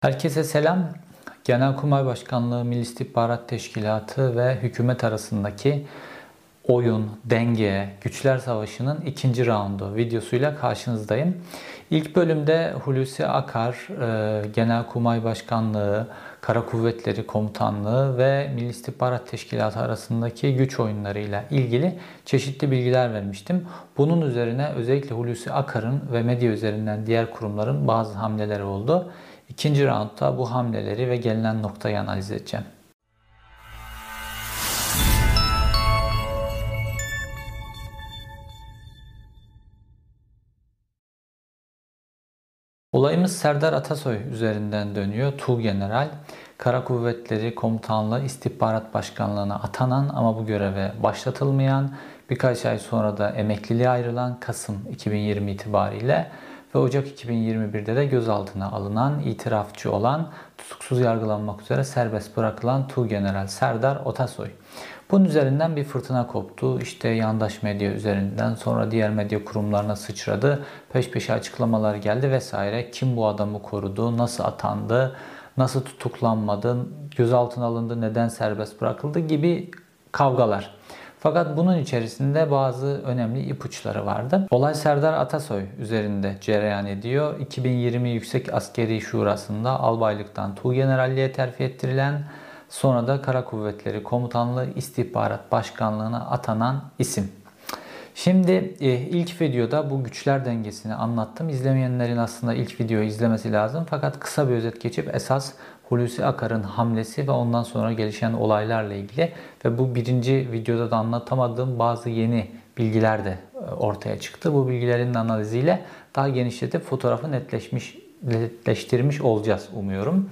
Herkese selam. Genelkurmay Başkanlığı, Milli İstihbarat Teşkilatı ve hükümet arasındaki oyun, denge, güçler savaşının ikinci raundu videosuyla karşınızdayım. İlk bölümde Hulusi Akar, e, Genelkurmay Başkanlığı, Kara Kuvvetleri Komutanlığı ve Milli İstihbarat Teşkilatı arasındaki güç oyunlarıyla ilgili çeşitli bilgiler vermiştim. Bunun üzerine özellikle Hulusi Akar'ın ve medya üzerinden diğer kurumların bazı hamleleri oldu. İkinci roundda bu hamleleri ve gelinen noktayı analiz edeceğim. Olayımız Serdar Atasoy üzerinden dönüyor. Tuğ General, Kara Kuvvetleri Komutanlığı İstihbarat Başkanlığı'na atanan ama bu göreve başlatılmayan, birkaç ay sonra da emekliliğe ayrılan Kasım 2020 itibariyle ve Ocak 2021'de de gözaltına alınan, itirafçı olan, tutuksuz yargılanmak üzere serbest bırakılan General Serdar Otasoy. Bunun üzerinden bir fırtına koptu. İşte yandaş medya üzerinden sonra diğer medya kurumlarına sıçradı. Peş peşe açıklamalar geldi vesaire. Kim bu adamı korudu, nasıl atandı, nasıl tutuklanmadı, gözaltına alındı, neden serbest bırakıldı gibi kavgalar. Fakat bunun içerisinde bazı önemli ipuçları vardı. Olay Serdar Atasoy üzerinde cereyan ediyor. 2020 Yüksek Askeri Şurası'nda albaylıktan Tuğgeneralliğe terfi ettirilen sonra da Kara Kuvvetleri Komutanlığı İstihbarat Başkanlığı'na atanan isim. Şimdi e, ilk videoda bu güçler dengesini anlattım. İzlemeyenlerin aslında ilk videoyu izlemesi lazım. Fakat kısa bir özet geçip esas Hulusi Akar'ın hamlesi ve ondan sonra gelişen olaylarla ilgili ve bu birinci videoda da anlatamadığım bazı yeni bilgiler de e, ortaya çıktı. Bu bilgilerin analiziyle daha genişletip fotoğrafı netleşmiş netleştirmiş olacağız umuyorum.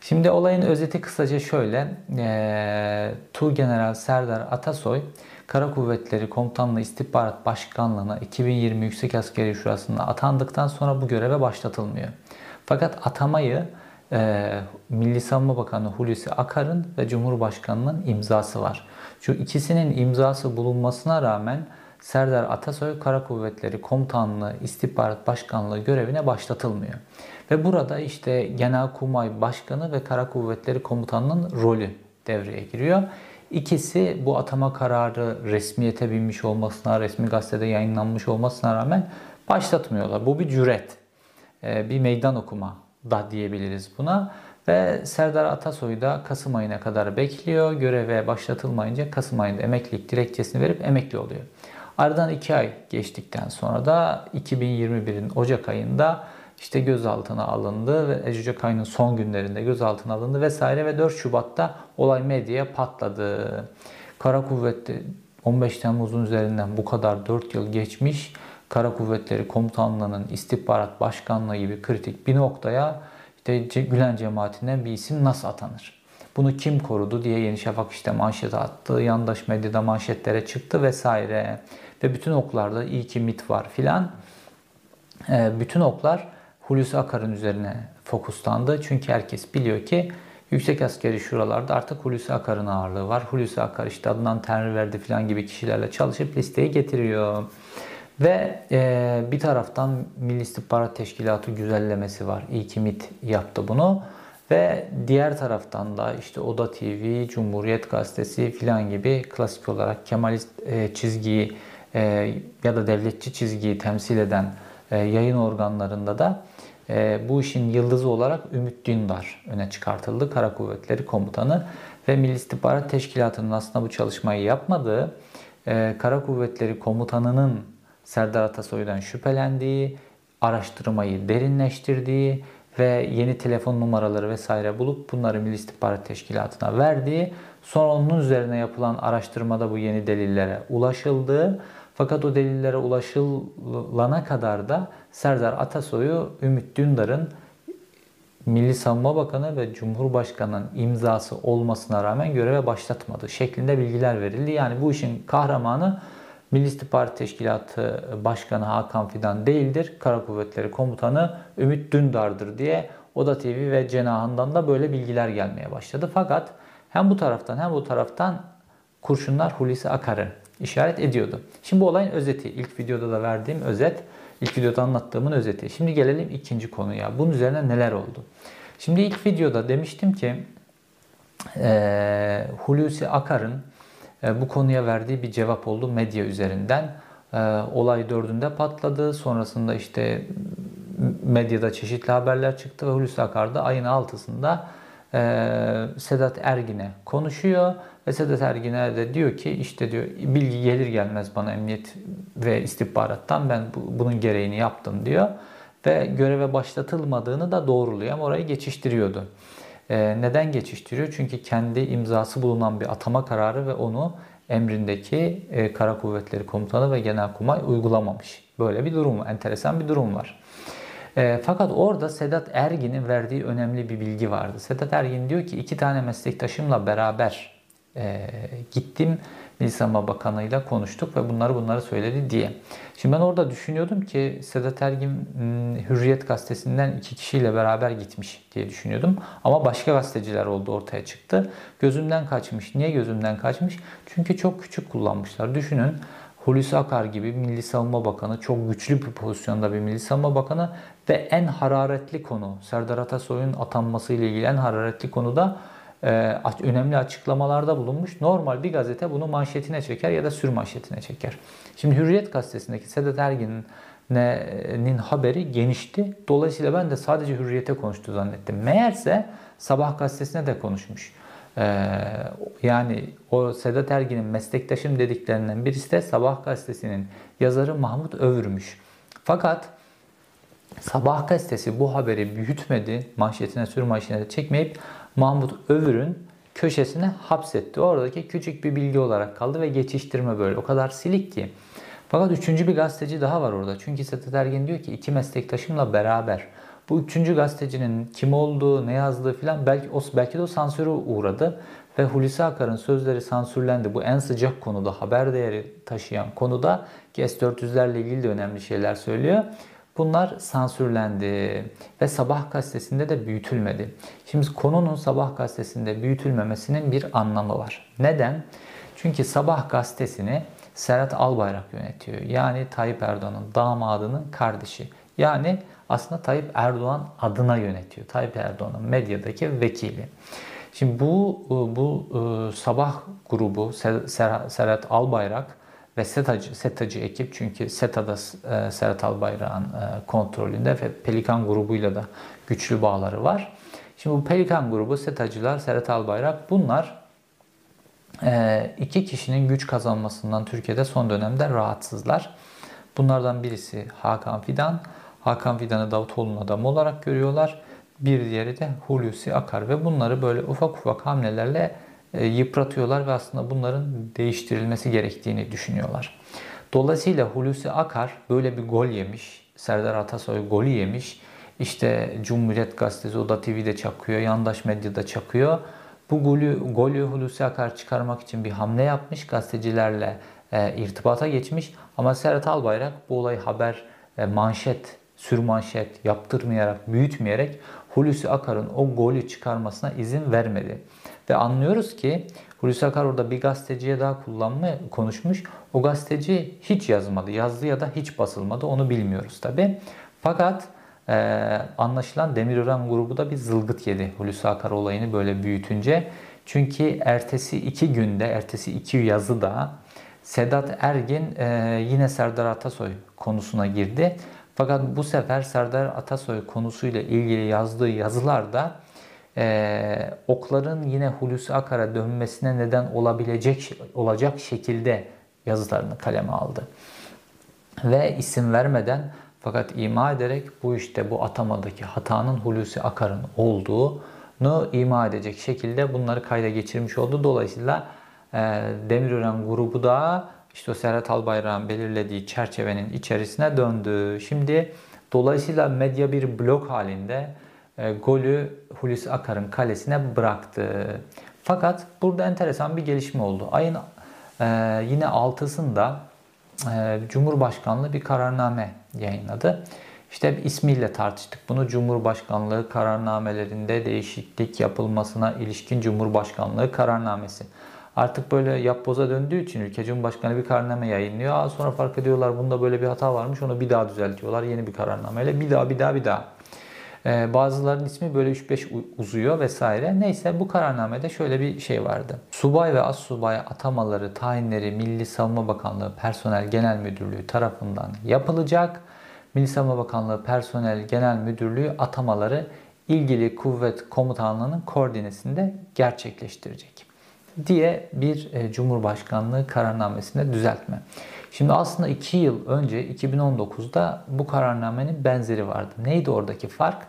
Şimdi olayın özeti kısaca şöyle. E, Tu General Serdar Atasoy Kara Kuvvetleri Komutanlığı İstihbarat Başkanlığı'na 2020 Yüksek Askeri Şurası'nda atandıktan sonra bu göreve başlatılmıyor. Fakat atamayı e, Milli Savunma Bakanı Hulusi Akar'ın ve Cumhurbaşkanı'nın imzası var. Şu ikisinin imzası bulunmasına rağmen Serdar Atasoy Kara Kuvvetleri Komutanlığı İstihbarat Başkanlığı görevine başlatılmıyor. Ve burada işte Genelkurmay Başkanı ve Kara Kuvvetleri Komutanlığı'nın rolü devreye giriyor. İkisi bu atama kararı resmiyete binmiş olmasına, resmi gazetede yayınlanmış olmasına rağmen başlatmıyorlar. Bu bir cüret, e, bir meydan okuma da diyebiliriz buna. Ve Serdar Atasoy da Kasım ayına kadar bekliyor. Göreve başlatılmayınca Kasım ayında emeklilik dilekçesini verip emekli oluyor. Aradan 2 ay geçtikten sonra da 2021'in Ocak ayında işte gözaltına alındı ve Ocak ayının son günlerinde gözaltına alındı vesaire ve 4 Şubat'ta olay medyaya patladı. Kara Kuvvetleri 15 Temmuz'un üzerinden bu kadar 4 yıl geçmiş Kara Kuvvetleri Komutanlığı'nın istihbarat başkanlığı gibi kritik bir noktaya işte Gülen cemaatinden bir isim nasıl atanır? Bunu kim korudu diye Yeni Şafak işte manşet attı, yandaş medyada manşetlere çıktı vesaire. Ve bütün oklarda iyi ki MIT var filan. Ee, bütün oklar Hulusi Akar'ın üzerine fokuslandı. Çünkü herkes biliyor ki yüksek askeri şuralarda artık Hulusi Akar'ın ağırlığı var. Hulusi Akar işte adından Tanrı verdi filan gibi kişilerle çalışıp listeyi getiriyor. Ve e, bir taraftan Milli İstihbarat Teşkilatı güzellemesi var. İyi ki MİT yaptı bunu. Ve diğer taraftan da işte Oda TV, Cumhuriyet Gazetesi filan gibi klasik olarak Kemalist e, çizgiyi e, ya da devletçi çizgiyi temsil eden e, yayın organlarında da e, bu işin yıldızı olarak Ümit Dündar öne çıkartıldı. Kara Kuvvetleri Komutanı ve Milli İstihbarat Teşkilatı'nın aslında bu çalışmayı yapmadığı e, Kara Kuvvetleri Komutanı'nın Serdar Atasoy'dan şüphelendiği, araştırmayı derinleştirdiği ve yeni telefon numaraları vesaire bulup bunları Milli İstihbarat Teşkilatı'na verdiği, sonra onun üzerine yapılan araştırmada bu yeni delillere ulaşıldığı fakat o delillere ulaşılana kadar da Serdar Atasoy'u Ümit Dündar'ın Milli Savunma Bakanı ve Cumhurbaşkanı'nın imzası olmasına rağmen göreve başlatmadı şeklinde bilgiler verildi. Yani bu işin kahramanı Milli İstihbarat Teşkilatı Başkanı Hakan Fidan değildir. Kara Kuvvetleri Komutanı Ümit Dündar'dır diye Oda TV ve cenahından da böyle bilgiler gelmeye başladı. Fakat hem bu taraftan hem bu taraftan kurşunlar Hulusi Akar'ı işaret ediyordu. Şimdi bu olayın özeti. İlk videoda da verdiğim özet. ilk videoda anlattığımın özeti. Şimdi gelelim ikinci konuya. Bunun üzerine neler oldu? Şimdi ilk videoda demiştim ki e, Hulusi Akar'ın bu konuya verdiği bir cevap oldu medya üzerinden. E, olay dördünde patladı. Sonrasında işte medyada çeşitli haberler çıktı ve Hulusi Akar da ayın altısında e, Sedat Ergin'e konuşuyor ve Sedat Ergin'e de diyor ki işte diyor bilgi gelir gelmez bana emniyet ve istihbarattan ben bu, bunun gereğini yaptım diyor ve göreve başlatılmadığını da doğruluyor ama orayı geçiştiriyordu. E, neden geçiştiriyor? Çünkü kendi imzası bulunan bir atama kararı ve onu emrindeki e, Kara Kuvvetleri Komutanı ve Genelkurmay uygulamamış. Böyle bir durum, enteresan bir durum var. E, fakat orada Sedat Ergin'in verdiği önemli bir bilgi vardı. Sedat Ergin diyor ki iki tane meslektaşımla beraber e, gittim Milli Savunma Bakanı'yla konuştuk ve bunları bunları söyledi diye. Şimdi ben orada düşünüyordum ki Sedat Ergin hmm, Hürriyet gazetesinden iki kişiyle beraber gitmiş diye düşünüyordum. Ama başka gazeteciler oldu ortaya çıktı. Gözümden kaçmış. Niye gözümden kaçmış? Çünkü çok küçük kullanmışlar. Düşünün Hulusi Akar gibi Milli Savunma Bakanı, çok güçlü bir pozisyonda bir Milli Savunma Bakanı ve en hararetli konu, Serdar Atasoy'un atanması ile ilgili en hararetli konuda önemli açıklamalarda bulunmuş. Normal bir gazete bunu manşetine çeker ya da sür manşetine çeker. Şimdi Hürriyet gazetesindeki Sedat Ergin'in haberi genişti. Dolayısıyla ben de sadece Hürriyet'e konuştu zannettim. Meğerse Sabah gazetesine de konuşmuş. Ee, yani o Sedat Ergin'in meslektaşım dediklerinden birisi de Sabah gazetesinin yazarı Mahmut Övürmüş. Fakat Sabah gazetesi bu haberi büyütmedi, manşetine sür manşetine çekmeyip Mahmut Övür'ün köşesine hapsetti. Oradaki küçük bir bilgi olarak kaldı ve geçiştirme böyle. O kadar silik ki. Fakat üçüncü bir gazeteci daha var orada. Çünkü Sedat Ergin diyor ki iki meslektaşımla beraber. Bu üçüncü gazetecinin kim olduğu, ne yazdığı filan belki o, belki de o sansüre uğradı. Ve Hulusi Akar'ın sözleri sansürlendi. Bu en sıcak konuda, haber değeri taşıyan konuda ki S-400'lerle ilgili de önemli şeyler söylüyor. Bunlar sansürlendi ve Sabah gazetesinde de büyütülmedi. Şimdi konunun Sabah gazetesinde büyütülmemesinin bir anlamı var. Neden? Çünkü Sabah gazetesini Serhat Albayrak yönetiyor. Yani Tayyip Erdoğan'ın damadının kardeşi. Yani aslında Tayyip Erdoğan adına yönetiyor. Tayyip Erdoğan'ın medyadaki vekili. Şimdi bu bu e, sabah grubu Serhat Albayrak ve SETA'cı, SETA'cı ekip çünkü SETA'da e, Serhat Albayrak'ın e, kontrolünde ve Pelikan grubuyla da güçlü bağları var. Şimdi bu Pelikan grubu, SETA'cılar, Serhat Albayrak bunlar e, iki kişinin güç kazanmasından Türkiye'de son dönemde rahatsızlar. Bunlardan birisi Hakan Fidan. Hakan Fidan'ı Davutoğlu'nun adamı olarak görüyorlar. Bir diğeri de Hulusi Akar ve bunları böyle ufak ufak hamlelerle yıpratıyorlar ve aslında bunların değiştirilmesi gerektiğini düşünüyorlar. Dolayısıyla Hulusi Akar böyle bir gol yemiş. Serdar Atasoy golü yemiş. İşte Cumhuriyet Gazetesi, Oda TV'de çakıyor, yandaş medyada çakıyor. Bu golü, golü Hulusi Akar çıkarmak için bir hamle yapmış. Gazetecilerle e, irtibata geçmiş. Ama Serhat Albayrak bu olayı haber, e, manşet, sürmanşet yaptırmayarak, büyütmeyerek Hulusi Akar'ın o golü çıkarmasına izin vermedi. Ve anlıyoruz ki Hulusi Akar orada bir gazeteciye daha kullanma konuşmuş. O gazeteci hiç yazmadı. Yazdı ya da hiç basılmadı. Onu bilmiyoruz tabi. Fakat e, anlaşılan Demirören grubu da bir zılgıt yedi Hulusi Akar olayını böyle büyütünce. Çünkü ertesi iki günde, ertesi iki yazı da Sedat Ergin e, yine Serdar Atasoy konusuna girdi. Fakat bu sefer Serdar Atasoy konusuyla ilgili yazdığı yazılarda e, okların yine Hulusi Akar'a dönmesine neden olabilecek olacak şekilde yazılarını kaleme aldı. Ve isim vermeden fakat ima ederek bu işte bu atamadaki hatanın Hulusi Akar'ın olduğunu ima edecek şekilde bunları kayda geçirmiş oldu. Dolayısıyla e, Demirören grubu da işte o Serhat Albayrak'ın belirlediği çerçevenin içerisine döndü. Şimdi dolayısıyla medya bir blok halinde e, golü Hulusi Akar'ın kalesine bıraktı. Fakat burada enteresan bir gelişme oldu. Ayın e, yine 6'sında e, Cumhurbaşkanlığı bir kararname yayınladı. İşte ismiyle tartıştık bunu. Cumhurbaşkanlığı kararnamelerinde değişiklik yapılmasına ilişkin Cumhurbaşkanlığı kararnamesi. Artık böyle yapboza döndüğü için ülke Cumhurbaşkanı bir kararname yayınlıyor. Aa, sonra fark ediyorlar bunda böyle bir hata varmış onu bir daha düzeltiyorlar yeni bir kararnameyle. Bir daha bir daha bir daha. Ee, bazılarının ismi böyle 3-5 uzuyor vesaire. Neyse bu kararnamede şöyle bir şey vardı. Subay ve as subay atamaları, tayinleri Milli Savunma Bakanlığı Personel Genel Müdürlüğü tarafından yapılacak. Milli Savunma Bakanlığı Personel Genel Müdürlüğü atamaları ilgili kuvvet komutanlığının koordinesinde gerçekleştirecek diye bir e, Cumhurbaşkanlığı kararnamesinde düzeltme. Şimdi aslında 2 yıl önce 2019'da bu kararnamenin benzeri vardı. Neydi oradaki fark?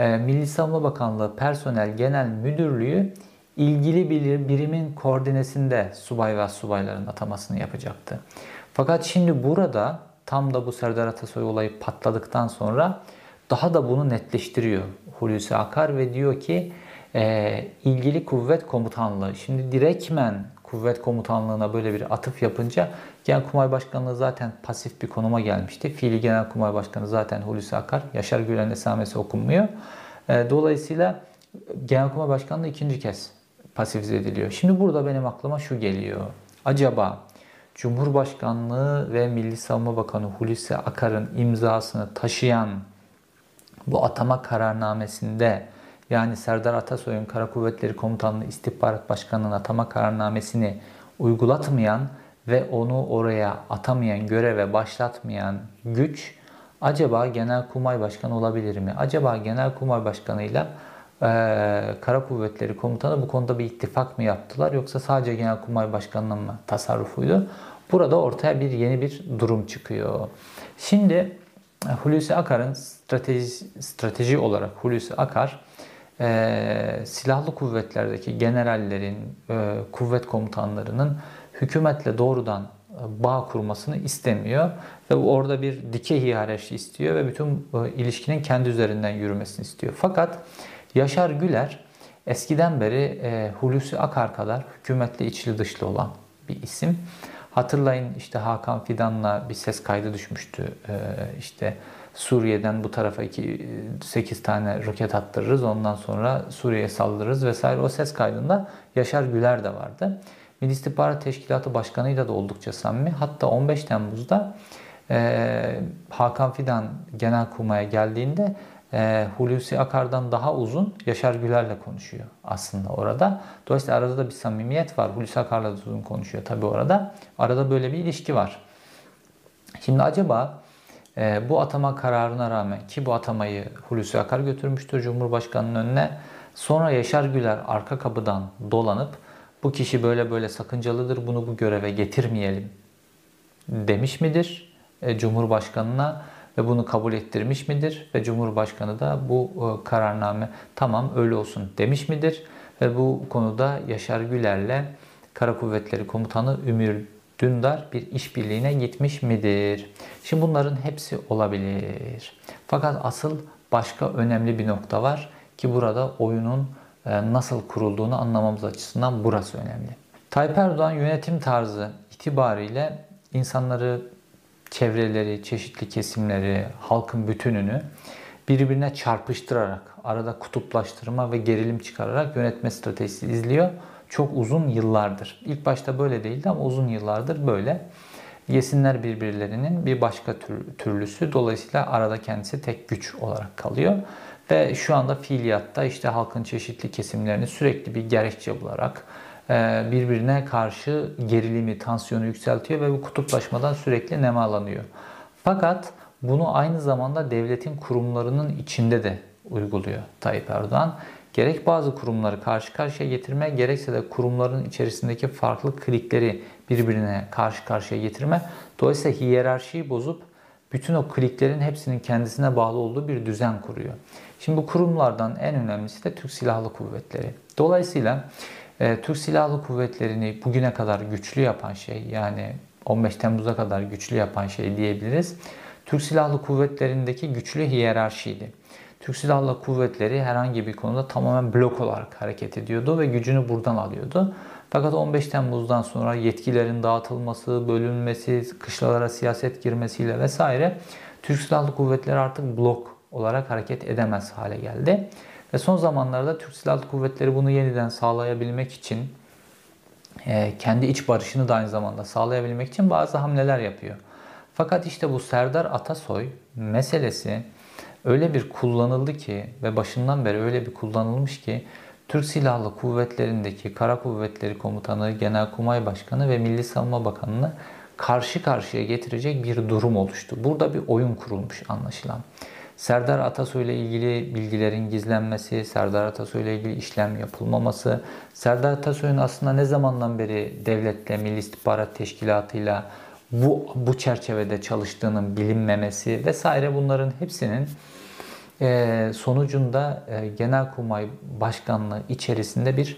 E, Milli Savunma Bakanlığı Personel Genel Müdürlüğü ilgili bir birimin koordinesinde subay ve subayların atamasını yapacaktı. Fakat şimdi burada tam da bu Serdar Atasoy olayı patladıktan sonra daha da bunu netleştiriyor Hulusi Akar ve diyor ki e, ilgili kuvvet komutanlığı şimdi direktmen kuvvet komutanlığına böyle bir atıf yapınca Genelkurmay Başkanlığı zaten pasif bir konuma gelmişti. Fiili Genelkurmay Başkanı zaten Hulusi Akar. Yaşar Gülen esamesi okunmuyor. E, dolayısıyla Genelkurmay Başkanlığı ikinci kez pasifize ediliyor. Şimdi burada benim aklıma şu geliyor. Acaba Cumhurbaşkanlığı ve Milli Savunma Bakanı Hulusi Akar'ın imzasını taşıyan bu atama kararnamesinde yani Serdar Atasoy'un Kara Kuvvetleri Komutanlığı İstihbarat Başkanı'nın atama kararnamesini uygulatmayan ve onu oraya atamayan, göreve başlatmayan güç acaba Genelkurmay Başkanı olabilir mi? Acaba Genelkurmay Başkanı'yla e, Kara Kuvvetleri Komutanı bu konuda bir ittifak mı yaptılar yoksa sadece Genelkurmay Başkanı'nın mı tasarrufuydu? Burada ortaya bir yeni bir durum çıkıyor. Şimdi Hulusi Akar'ın strateji, strateji olarak Hulusi Akar e, silahlı kuvvetlerdeki generallerin, e, kuvvet komutanlarının hükümetle doğrudan e, bağ kurmasını istemiyor ve orada bir dikey hiyerarşi istiyor ve bütün e, ilişkinin kendi üzerinden yürümesini istiyor. Fakat Yaşar Güler eskiden beri e, Hulusi Akar kadar hükümetle içli dışlı olan bir isim. Hatırlayın işte Hakan Fidan'la bir ses kaydı düşmüştü. İşte Suriye'den bu tarafa 2 8 tane roket attırırız. Ondan sonra Suriye'ye saldırırız vesaire. O ses kaydında Yaşar Güler de vardı. Milli İstihbarat Teşkilatı Başkanı'yla da oldukça samimi. Hatta 15 Temmuz'da e, Hakan Fidan Genelkurmay'a geldiğinde e, Hulusi Akar'dan daha uzun Yaşar Güler'le konuşuyor aslında orada. Dolayısıyla arada da bir samimiyet var. Hulusi Akar'la da uzun konuşuyor tabi orada. Arada böyle bir ilişki var. Şimdi acaba e, bu atama kararına rağmen ki bu atamayı Hulusi Akar götürmüştür Cumhurbaşkanı'nın önüne. Sonra Yaşar Güler arka kapıdan dolanıp bu kişi böyle böyle sakıncalıdır bunu bu göreve getirmeyelim demiş midir e, Cumhurbaşkanı'na ve bunu kabul ettirmiş midir ve Cumhurbaşkanı da bu e, kararname tamam öyle olsun demiş midir ve bu konuda Yaşar Güler'le Kara Kuvvetleri Komutanı Ümür Dündar bir işbirliğine gitmiş midir? Şimdi bunların hepsi olabilir. Fakat asıl başka önemli bir nokta var ki burada oyunun nasıl kurulduğunu anlamamız açısından burası önemli. Tayyip Erdoğan yönetim tarzı itibariyle insanları, çevreleri, çeşitli kesimleri, halkın bütününü birbirine çarpıştırarak, arada kutuplaştırma ve gerilim çıkararak yönetme stratejisi izliyor. Çok uzun yıllardır. İlk başta böyle değildi ama uzun yıllardır böyle. Yesinler birbirlerinin bir başka tür, türlüsü. Dolayısıyla arada kendisi tek güç olarak kalıyor. Ve şu anda fiiliyatta işte halkın çeşitli kesimlerini sürekli bir gerekçe bularak e, birbirine karşı gerilimi, tansiyonu yükseltiyor ve bu kutuplaşmadan sürekli nemalanıyor. Fakat bunu aynı zamanda devletin kurumlarının içinde de uyguluyor Tayyip Erdoğan. Gerek bazı kurumları karşı karşıya getirme, gerekse de kurumların içerisindeki farklı klikleri birbirine karşı karşıya getirme. Dolayısıyla hiyerarşiyi bozup bütün o kliklerin hepsinin kendisine bağlı olduğu bir düzen kuruyor. Şimdi bu kurumlardan en önemlisi de Türk Silahlı Kuvvetleri. Dolayısıyla e, Türk Silahlı Kuvvetleri'ni bugüne kadar güçlü yapan şey yani 15 Temmuz'a kadar güçlü yapan şey diyebiliriz. Türk Silahlı Kuvvetleri'ndeki güçlü hiyerarşiydi. Türk Silahlı Kuvvetleri herhangi bir konuda tamamen blok olarak hareket ediyordu ve gücünü buradan alıyordu. Fakat 15 Temmuz'dan sonra yetkilerin dağıtılması, bölünmesi, kışlalara siyaset girmesiyle vesaire Türk Silahlı Kuvvetleri artık blok olarak hareket edemez hale geldi. Ve son zamanlarda Türk Silahlı Kuvvetleri bunu yeniden sağlayabilmek için e, kendi iç barışını da aynı zamanda sağlayabilmek için bazı hamleler yapıyor. Fakat işte bu Serdar Atasoy meselesi öyle bir kullanıldı ki ve başından beri öyle bir kullanılmış ki Türk Silahlı Kuvvetleri'ndeki Kara Kuvvetleri Komutanı, Genelkurmay Başkanı ve Milli Savunma Bakanı'nı karşı karşıya getirecek bir durum oluştu. Burada bir oyun kurulmuş anlaşılan. Serdar Atasoy ile ilgili bilgilerin gizlenmesi, Serdar Atasoy ile ilgili işlem yapılmaması, Serdar Atasoy'un aslında ne zamandan beri devletle, Milli İstihbarat Teşkilatı'yla bu, bu çerçevede çalıştığının bilinmemesi vesaire bunların hepsinin e, sonucunda e, Genelkurmay Başkanlığı içerisinde bir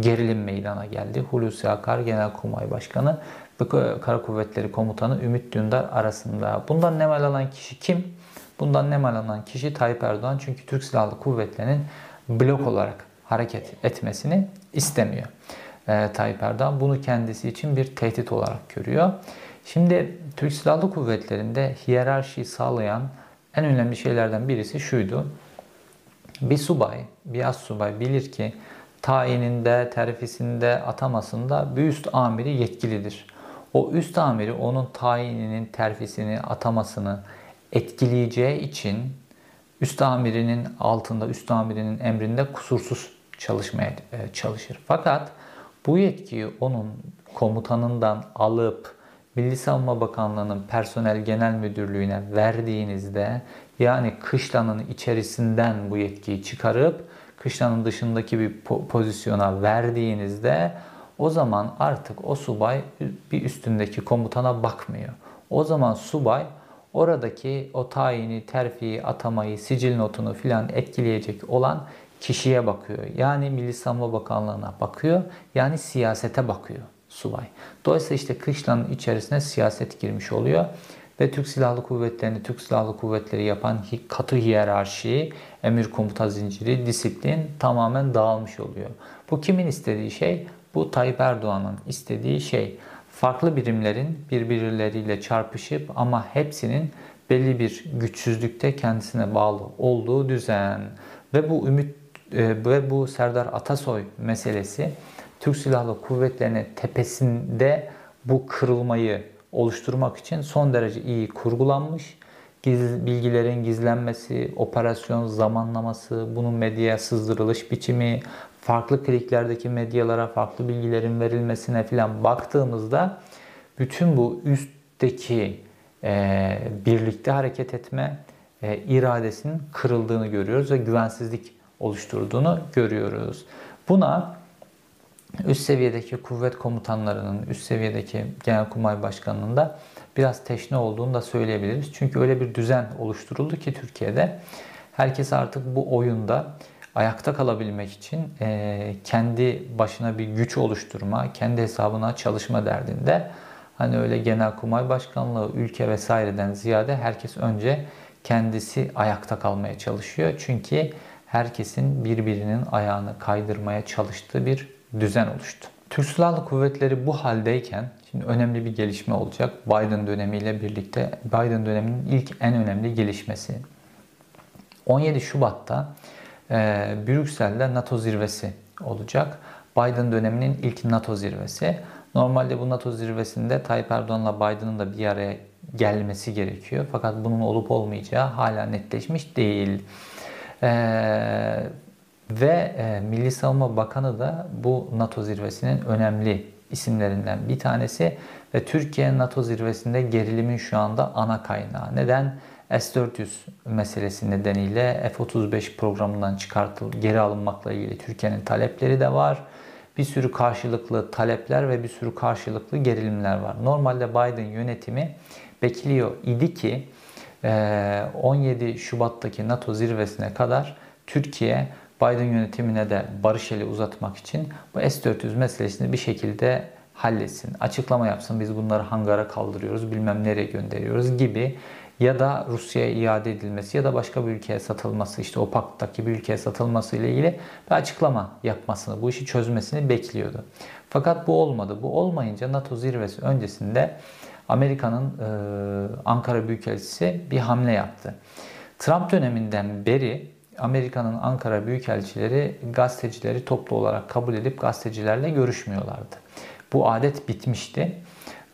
gerilim meydana geldi. Hulusi Akar Genelkurmay Başkanı ve Kara Kuvvetleri Komutanı Ümit Dündar arasında. Bundan nemel alan kişi kim? Bundan nemel alan kişi Tayyip Erdoğan. Çünkü Türk Silahlı Kuvvetleri'nin blok olarak hareket etmesini istemiyor. Ee, Tayyip Erdoğan bunu kendisi için bir tehdit olarak görüyor. Şimdi Türk Silahlı Kuvvetleri'nde hiyerarşiyi sağlayan en önemli şeylerden birisi şuydu. Bir subay, bir az subay bilir ki tayininde, terfisinde, atamasında bir üst amiri yetkilidir. O üst amiri onun tayininin, terfisini, atamasını etkileyeceği için üst amirinin altında, üst amirinin emrinde kusursuz çalışmaya e, çalışır. Fakat bu yetkiyi onun komutanından alıp Milli Savunma Bakanlığı'nın Personel Genel Müdürlüğü'ne verdiğinizde yani kışlanın içerisinden bu yetkiyi çıkarıp kışlanın dışındaki bir pozisyona verdiğinizde o zaman artık o subay bir üstündeki komutana bakmıyor. O zaman subay oradaki o tayini, terfiyi, atamayı, sicil notunu filan etkileyecek olan kişiye bakıyor. Yani Milli Savunma Bakanlığı'na bakıyor. Yani siyasete bakıyor subay. Dolayısıyla işte kışlanın içerisine siyaset girmiş oluyor. Ve Türk Silahlı Kuvvetleri'ni Türk Silahlı Kuvvetleri yapan katı hiyerarşi, emir komuta zinciri, disiplin tamamen dağılmış oluyor. Bu kimin istediği şey? Bu Tayyip Erdoğan'ın istediği şey. Farklı birimlerin birbirleriyle çarpışıp ama hepsinin belli bir güçsüzlükte kendisine bağlı olduğu düzen ve bu ümit e, ve bu Serdar Atasoy meselesi Türk Silahlı Kuvvetleri'nin tepesinde bu kırılmayı oluşturmak için son derece iyi kurgulanmış. Giz, bilgilerin gizlenmesi, operasyon zamanlaması, bunun medyaya sızdırılış biçimi, farklı kliklerdeki medyalara farklı bilgilerin verilmesine filan baktığımızda bütün bu üstteki e, birlikte hareket etme e, iradesinin kırıldığını görüyoruz ve güvensizlik oluşturduğunu görüyoruz. Buna üst seviyedeki kuvvet komutanlarının, üst seviyedeki genelkurmay başkanının da biraz teşne olduğunu da söyleyebiliriz. Çünkü öyle bir düzen oluşturuldu ki Türkiye'de herkes artık bu oyunda ayakta kalabilmek için e, kendi başına bir güç oluşturma, kendi hesabına çalışma derdinde. Hani öyle genelkurmay başkanlığı, ülke vesaireden ziyade herkes önce kendisi ayakta kalmaya çalışıyor. Çünkü herkesin birbirinin ayağını kaydırmaya çalıştığı bir düzen oluştu. Türk Silahlı Kuvvetleri bu haldeyken şimdi önemli bir gelişme olacak. Biden dönemiyle birlikte Biden döneminin ilk en önemli gelişmesi. 17 Şubat'ta e, Brüksel'de NATO zirvesi olacak. Biden döneminin ilk NATO zirvesi. Normalde bu NATO zirvesinde Tayyip Erdoğan'la Biden'ın da bir araya gelmesi gerekiyor. Fakat bunun olup olmayacağı hala netleşmiş değil. Ee, ve e, Milli Savunma Bakanı da bu NATO zirvesinin önemli isimlerinden bir tanesi ve Türkiye NATO zirvesinde gerilimin şu anda ana kaynağı. Neden? S-400 meselesi nedeniyle F-35 programından çıkartıl, geri alınmakla ilgili Türkiye'nin talepleri de var. Bir sürü karşılıklı talepler ve bir sürü karşılıklı gerilimler var. Normalde Biden yönetimi bekliyor idi ki 17 e, Şubat'taki NATO zirvesine kadar Türkiye Biden yönetimine de barış eli uzatmak için bu S-400 meselesini bir şekilde halletsin, açıklama yapsın. Biz bunları hangara kaldırıyoruz, bilmem nereye gönderiyoruz gibi ya da Rusya'ya iade edilmesi ya da başka bir ülkeye satılması, işte o paktaki bir ülkeye satılması ile ilgili bir açıklama yapmasını, bu işi çözmesini bekliyordu. Fakat bu olmadı. Bu olmayınca NATO zirvesi öncesinde Amerika'nın e, Ankara Büyükelçisi bir hamle yaptı. Trump döneminden beri Amerika'nın Ankara Büyükelçileri gazetecileri toplu olarak kabul edip gazetecilerle görüşmüyorlardı. Bu adet bitmişti.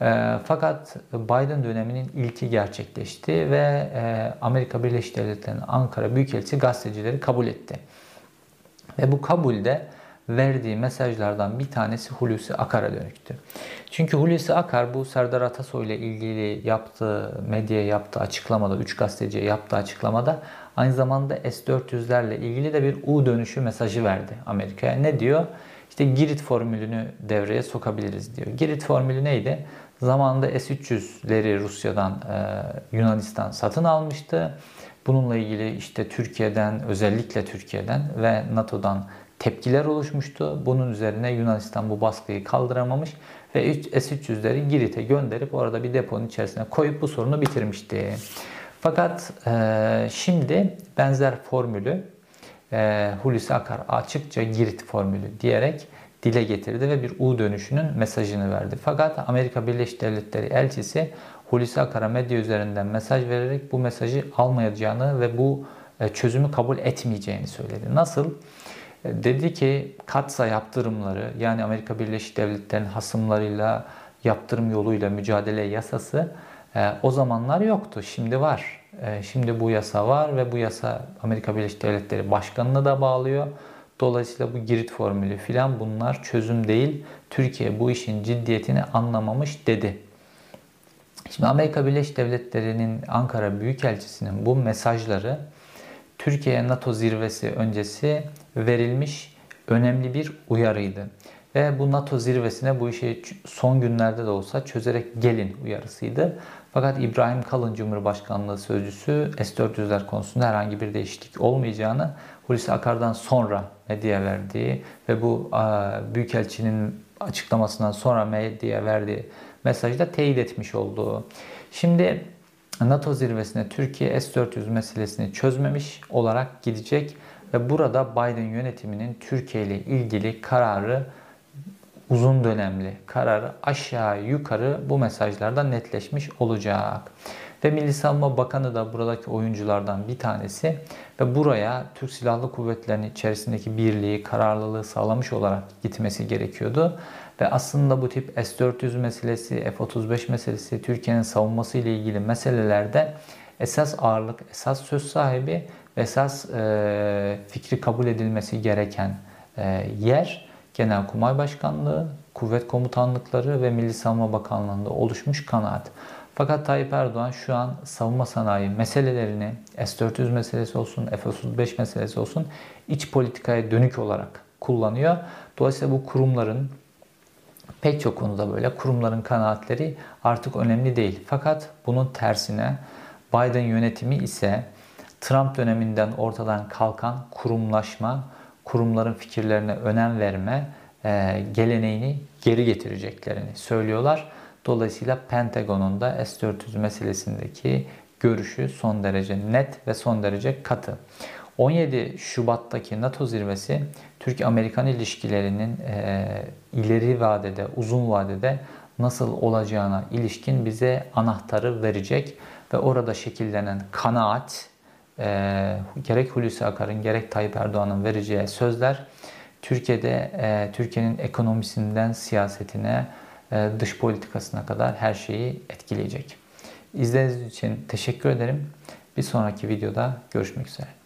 E, fakat Biden döneminin ilki gerçekleşti ve e, Amerika Birleşik Devletleri'nin Ankara Büyükelçisi gazetecileri kabul etti. Ve bu kabulde verdiği mesajlardan bir tanesi Hulusi Akar'a dönüktü. Çünkü Hulusi Akar bu Serdar Atasoy ile ilgili yaptığı, medyaya yaptığı açıklamada, 3 gazeteciye yaptığı açıklamada aynı zamanda S-400'lerle ilgili de bir U dönüşü mesajı verdi Amerika'ya. Ne diyor? İşte Girit formülünü devreye sokabiliriz diyor. Girit formülü neydi? Zamanında S-300'leri Rusya'dan, e, Yunanistan satın almıştı. Bununla ilgili işte Türkiye'den, özellikle Türkiye'den ve NATO'dan tepkiler oluşmuştu. Bunun üzerine Yunanistan bu baskıyı kaldıramamış ve S-300'leri Girit'e gönderip orada bir deponun içerisine koyup bu sorunu bitirmişti. Fakat e, şimdi benzer formülü e, Hulusi Akar açıkça Girit formülü diyerek dile getirdi ve bir U dönüşünün mesajını verdi. Fakat Amerika Birleşik Devletleri elçisi Hulusi Akar'a medya üzerinden mesaj vererek bu mesajı almayacağını ve bu e, çözümü kabul etmeyeceğini söyledi. Nasıl? E, dedi ki katsa yaptırımları yani Amerika Birleşik Devletleri'nin hasımlarıyla yaptırım yoluyla mücadele yasası e, o zamanlar yoktu. Şimdi var. Şimdi bu yasa var ve bu yasa Amerika Birleşik Devletleri Başkanı'nı da bağlıyor. Dolayısıyla bu Girit formülü filan bunlar çözüm değil. Türkiye bu işin ciddiyetini anlamamış dedi. Şimdi Amerika Birleşik Devletleri'nin Ankara Büyükelçisi'nin bu mesajları Türkiye NATO zirvesi öncesi verilmiş önemli bir uyarıydı. Ve bu NATO zirvesine bu işi son günlerde de olsa çözerek gelin uyarısıydı. Fakat İbrahim Kalın Cumhurbaşkanlığı Sözcüsü S-400'ler konusunda herhangi bir değişiklik olmayacağını Hulusi Akar'dan sonra medyaya verdiği ve bu Büyükelçinin açıklamasından sonra medyaya verdiği mesajda teyit etmiş olduğu. Şimdi NATO zirvesine Türkiye S-400 meselesini çözmemiş olarak gidecek ve burada Biden yönetiminin Türkiye ile ilgili kararı uzun dönemli kararı aşağı yukarı bu mesajlarda netleşmiş olacak. Ve Milli Savunma Bakanı da buradaki oyunculardan bir tanesi ve buraya Türk Silahlı Kuvvetleri'nin içerisindeki birliği, kararlılığı sağlamış olarak gitmesi gerekiyordu. Ve aslında bu tip S-400 meselesi, F-35 meselesi, Türkiye'nin savunması ile ilgili meselelerde esas ağırlık, esas söz sahibi esas e, fikri kabul edilmesi gereken e, yer Genelkurmay Başkanlığı, Kuvvet Komutanlıkları ve Milli Savunma Bakanlığı'nda oluşmuş kanaat. Fakat Tayyip Erdoğan şu an savunma sanayi meselelerini S-400 meselesi olsun, F-35 meselesi olsun iç politikaya dönük olarak kullanıyor. Dolayısıyla bu kurumların pek çok konuda böyle kurumların kanaatleri artık önemli değil. Fakat bunun tersine Biden yönetimi ise Trump döneminden ortadan kalkan kurumlaşma, kurumların fikirlerine önem verme e, geleneğini geri getireceklerini söylüyorlar. Dolayısıyla Pentagon'un da S-400 meselesindeki görüşü son derece net ve son derece katı. 17 Şubat'taki NATO zirvesi Türk-Amerikan ilişkilerinin e, ileri vadede, uzun vadede nasıl olacağına ilişkin bize anahtarı verecek ve orada şekillenen kanaat e, gerek Hulusi Akar'ın gerek Tayyip Erdoğan'ın vereceği sözler Türkiye'de e, Türkiye'nin ekonomisinden siyasetine, e, dış politikasına kadar her şeyi etkileyecek. İzlediğiniz için teşekkür ederim. Bir sonraki videoda görüşmek üzere.